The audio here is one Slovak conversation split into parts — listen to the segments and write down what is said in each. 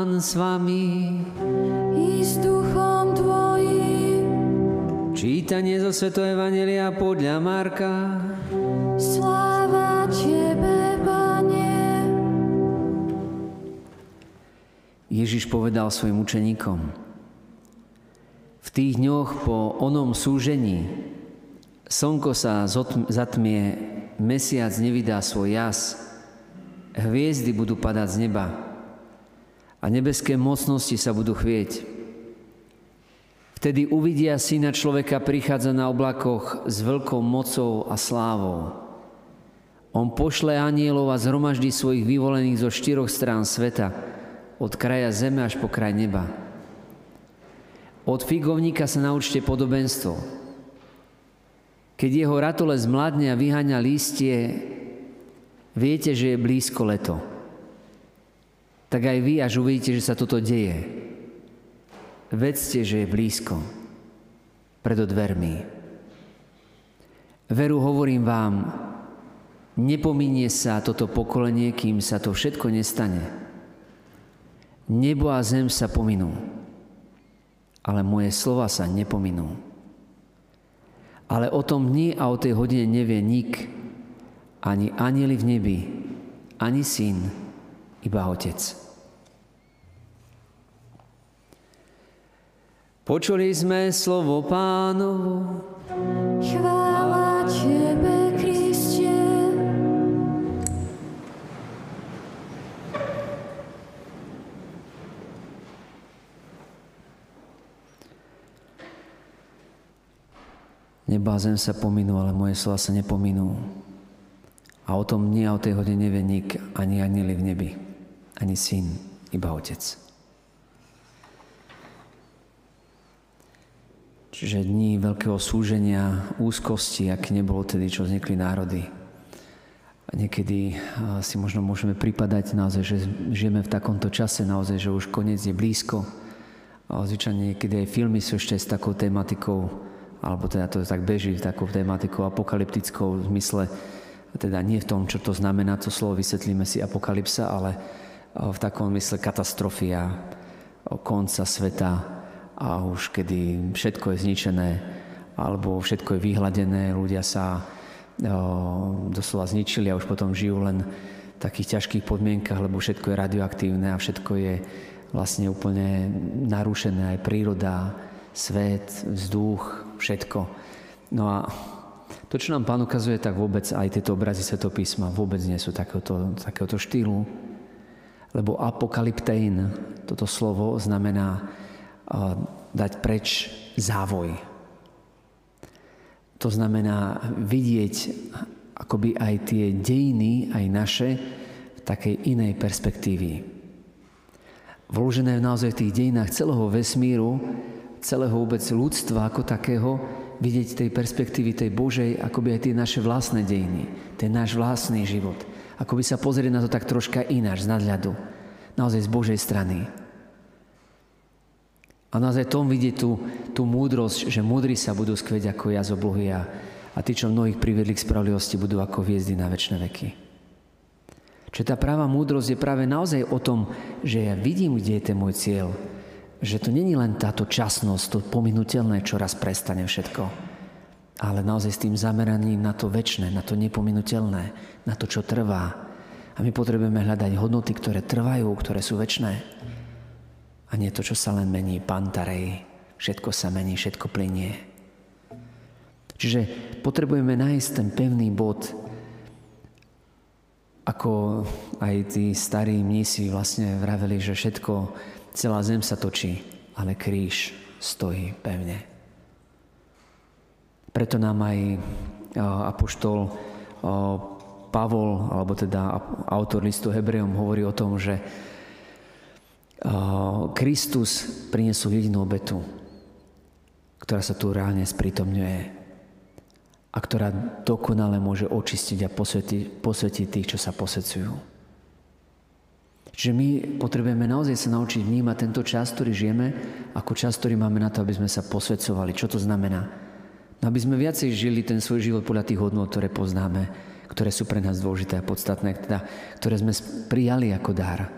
Pán s vami. I s duchom tvojim. Čítanie zo Sveto Evangelia podľa Marka. Sláva Tebe, Pane. Ježiš povedal svojim učeníkom, v tých dňoch po onom súžení slnko sa zatmie, mesiac nevydá svoj jas, hviezdy budú padať z neba a nebeské mocnosti sa budú chvieť. Vtedy uvidia syna človeka prichádza na oblakoch s veľkou mocou a slávou. On pošle anielov a zhromaždí svojich vyvolených zo štyroch strán sveta, od kraja zeme až po kraj neba. Od figovníka sa naučte podobenstvo. Keď jeho ratole zmladne a vyháňa lístie, viete, že je blízko leto tak aj vy, až uvidíte, že sa toto deje, vedzte, že je blízko, pred dvermi. Veru hovorím vám, nepominie sa toto pokolenie, kým sa to všetko nestane. Nebo a zem sa pominú, ale moje slova sa nepominú. Ale o tom dni a o tej hodine nevie nik, ani anieli v nebi, ani syn, iba Otec. Počuli sme slovo pánovo. Chvála Tebe, Kriste. Neba zem sa pominú, ale moje slova sa nepominú. A o tom nie a o tej hodine nevie nik, ani anieli v nebi, ani syn, iba otec. Čiže dní veľkého súženia, úzkosti, ak nebolo tedy, čo vznikli národy. A niekedy si možno môžeme pripadať naozaj, že žijeme v takomto čase, naozaj, že už koniec je blízko. A zvyčajne niekedy aj filmy sú ešte s takou tematikou, alebo teda to tak beží takou tematikou apokalyptickou v zmysle, teda nie v tom, čo to znamená, to slovo vysvetlíme si apokalypsa, ale v takom mysle katastrofia, konca sveta, a už kedy všetko je zničené alebo všetko je vyhladené, ľudia sa doslova zničili a už potom žijú len v takých ťažkých podmienkach, lebo všetko je radioaktívne a všetko je vlastne úplne narušené, aj príroda, svet, vzduch, všetko. No a to, čo nám pán ukazuje, tak vôbec aj tieto obrazy Svetopísma vôbec nie sú takéhoto, takéhoto štýlu, lebo apokalyptein, toto slovo znamená dať preč závoj. To znamená vidieť akoby aj tie dejiny, aj naše, v takej inej perspektívy. Vložené naozaj v tých dejinách celého vesmíru, celého vôbec ľudstva ako takého, vidieť tej perspektívy tej Božej, akoby aj tie naše vlastné dejiny, ten náš vlastný život. Akoby sa pozrieť na to tak troška ináč, z nadľadu. Naozaj z Božej strany. A naozaj tom vidieť tú, tú múdrosť, že múdri sa budú skveť ako jazobluhy a, a tí, čo mnohých priviedli k spravodlivosti, budú ako hviezdy na väčšie veky. Čiže tá práva múdrosť je práve naozaj o tom, že ja vidím, kde je ten môj cieľ. Že to není len táto časnosť, to pominutelné, čo raz prestane všetko. Ale naozaj s tým zameraním na to väčšie, na to nepominutelné, na to, čo trvá. A my potrebujeme hľadať hodnoty, ktoré trvajú, ktoré sú väčšie. A nie to, čo sa len mení, pantarej, všetko sa mení, všetko plinie. Čiže potrebujeme nájsť ten pevný bod, ako aj tí starí mnísi vlastne vraveli, že všetko, celá zem sa točí, ale kríž stojí pevne. Preto nám aj apoštol Pavol, alebo teda autor listu Hebrejom hovorí o tom, že Kristus priniesol jedinú obetu, ktorá sa tu reálne sprítomňuje a ktorá dokonale môže očistiť a posvetiť, posvetiť tých, čo sa posvedcujú. Čiže my potrebujeme naozaj sa naučiť vnímať tento čas, ktorý žijeme, ako čas, ktorý máme na to, aby sme sa posvedcovali. Čo to znamená? No, aby sme viacej žili ten svoj život podľa tých hodnot, ktoré poznáme, ktoré sú pre nás dôležité a podstatné, teda, ktoré sme prijali ako dar.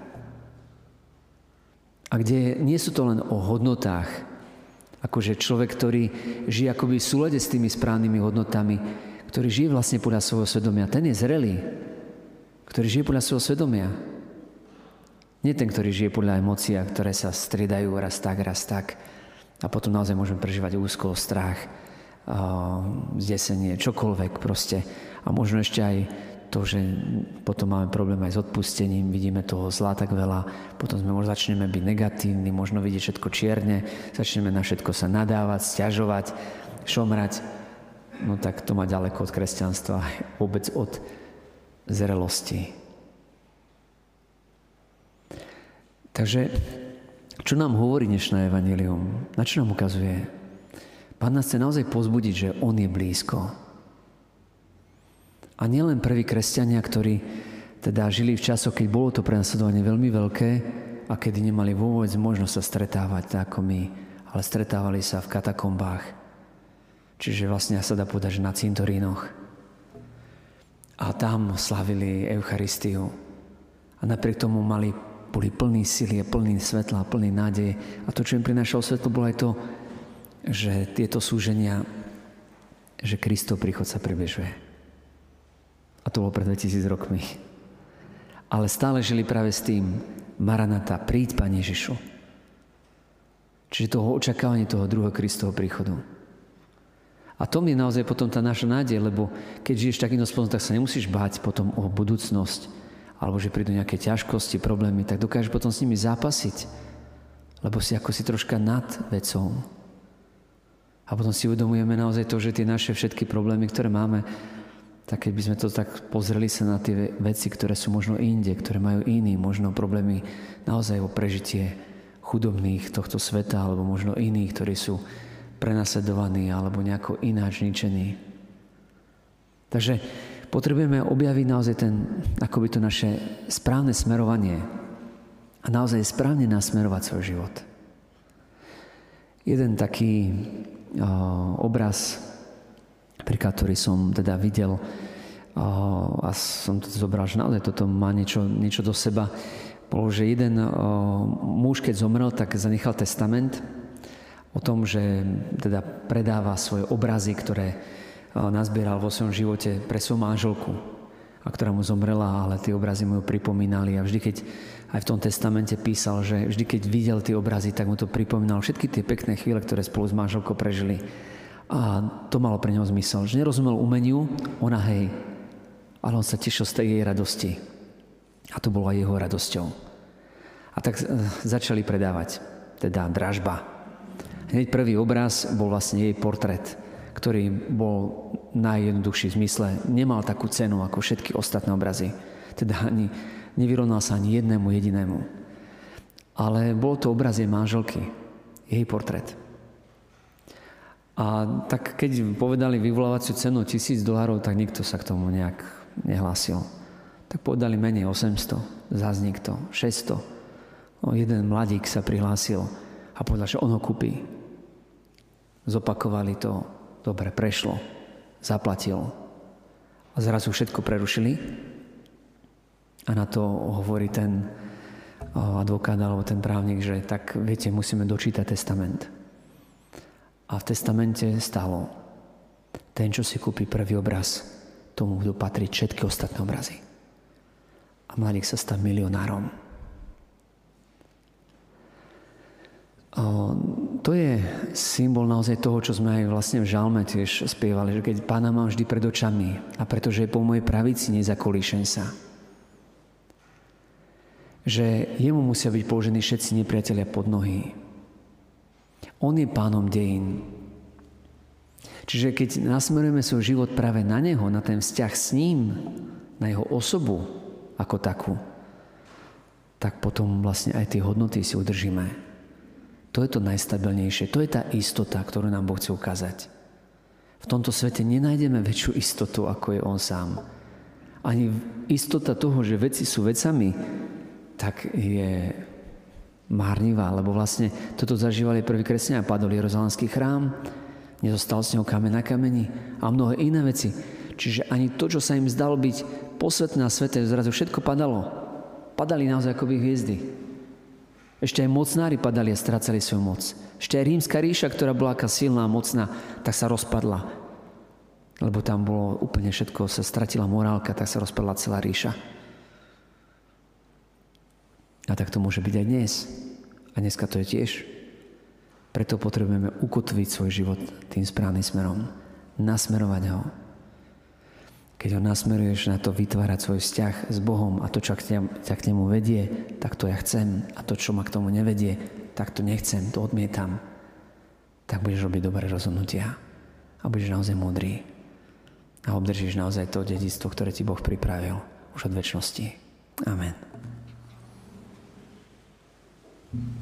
A kde nie sú to len o hodnotách, akože človek, ktorý žije akoby v súlede s tými správnymi hodnotami, ktorý žije vlastne podľa svojho svedomia, ten je zrelý, ktorý žije podľa svojho svedomia. Nie ten, ktorý žije podľa emócií, ktoré sa striedajú raz tak, raz tak. A potom naozaj môžeme prežívať úzko, strach, zdesenie, čokoľvek proste. A možno ešte aj to, že potom máme problém aj s odpustením, vidíme toho zla tak veľa, potom sme možno začneme byť negatívni, možno vidieť všetko čierne, začneme na všetko sa nadávať, stiažovať, šomrať. No tak to má ďaleko od kresťanstva, vôbec od zrelosti. Takže, čo nám hovorí dnešné evanilium? Na čo nám ukazuje? Pán nás chce naozaj pozbudiť, že On je blízko. A nielen prví kresťania, ktorí teda žili v časoch, keď bolo to prenasledovanie veľmi veľké a kedy nemali vôbec možnosť sa stretávať tak ako my, ale stretávali sa v katakombách. Čiže vlastne sa dá povedať, že na cintorínoch. A tam slavili Eucharistiu. A napriek tomu mali boli plní sily a plní svetla plní nádeje. A to, čo im prinášalo svetlo, bolo aj to, že tieto súženia, že Kristov príchod sa približuje. A to bolo pred 2000 rokmi. Ale stále žili práve s tým, Maranata, príď, Pane Ježišu. Čiže toho očakávanie toho druhého Kristovho príchodu. A to je naozaj potom tá naša nádej, lebo keď žiješ takýmto spôsobom, tak sa nemusíš báť potom o budúcnosť, alebo že prídu nejaké ťažkosti, problémy, tak dokážeš potom s nimi zápasiť, lebo si ako si troška nad vecou. A potom si uvedomujeme naozaj to, že tie naše všetky problémy, ktoré máme, tak keď by sme to tak pozreli sa na tie veci, ktoré sú možno inde, ktoré majú iní, možno problémy naozaj o prežitie chudobných tohto sveta, alebo možno iných, ktorí sú prenasledovaní alebo nejako ináč ničení. Takže potrebujeme objaviť naozaj ten, akoby to naše správne smerovanie a naozaj správne nasmerovať svoj život. Jeden taký obraz, príklad, ktorý som teda videl a som to zobral, že naozaj toto má niečo, niečo do seba, bolo, že jeden muž, keď zomrel, tak zanechal testament o tom, že teda predáva svoje obrazy, ktoré nazbieral vo svojom živote pre svoju manželku, a ktorá mu zomrela, ale tie obrazy mu ju pripomínali. A vždy, keď aj v tom testamente písal, že vždy, keď videl tie obrazy, tak mu to pripomínal všetky tie pekné chvíle, ktoré spolu s manželkou prežili. A to malo pre neho zmysel, že nerozumel umeniu, ona hej, ale on sa tešil z tej jej radosti. A to bolo aj jeho radosťou. A tak e, začali predávať, teda dražba. Hneď prvý obraz bol vlastne jej portrét ktorý bol najjednoduchší zmysle, nemal takú cenu ako všetky ostatné obrazy. Teda ani nevyrovnal sa ani jednému jedinému. Ale bol to obraz jej manželky, jej portrét. A tak keď povedali vyvolávaciu cenu tisíc dolárov, tak nikto sa k tomu nejak nehlásil. Tak povedali menej 800, zás nikto, 600. No, jeden mladík sa prihlásil a povedal, že on ho kúpi. Zopakovali to Dobre, prešlo. Zaplatil. A zrazu všetko prerušili. A na to hovorí ten advokát alebo ten právnik, že tak viete, musíme dočítať testament. A v testamente stalo, ten, čo si kúpi prvý obraz, tomu budú patriť všetky ostatné obrazy. A mladík sa stal milionárom. To je symbol naozaj toho, čo sme aj vlastne v žalme tiež spievali, že keď Pána mám vždy pred očami a pretože je po mojej pravici, nezakolíšem sa. Že jemu musia byť položení všetci nepriatelia pod nohy. On je pánom dejín. Čiže keď nasmerujeme svoj život práve na Neho, na ten vzťah s ním, na Jeho osobu ako takú, tak potom vlastne aj tie hodnoty si udržíme. To je to najstabilnejšie, to je tá istota, ktorú nám Boh chce ukázať. V tomto svete nenájdeme väčšiu istotu, ako je On sám. Ani istota toho, že veci sú vecami, tak je márnivá, lebo vlastne toto zažívali prví kresťania. Padol Jeruzalemský chrám, nezostal z neho kamen na kameni a mnohé iné veci. Čiže ani to, čo sa im zdalo byť posvetné a sveté, zrazu všetko padalo. Padali naozaj ako by hviezdy. Ešte aj mocnári padali a strácali svoju moc. Ešte aj rímska ríša, ktorá bola aká silná a mocná, tak sa rozpadla. Lebo tam bolo úplne všetko, sa stratila morálka, tak sa rozpadla celá ríša. A tak to môže byť aj dnes. A dneska to je tiež. Preto potrebujeme ukotviť svoj život tým správnym smerom. Nasmerovať ho keď ho nasmeruješ na to vytvárať svoj vzťah s Bohom a to, čo ťa, k nemu vedie, tak to ja chcem a to, čo ma k tomu nevedie, tak to nechcem, to odmietam, tak budeš robiť dobré rozhodnutia a budeš naozaj múdry a obdržíš naozaj to dedictvo, ktoré ti Boh pripravil už od väčšnosti. Amen. thank you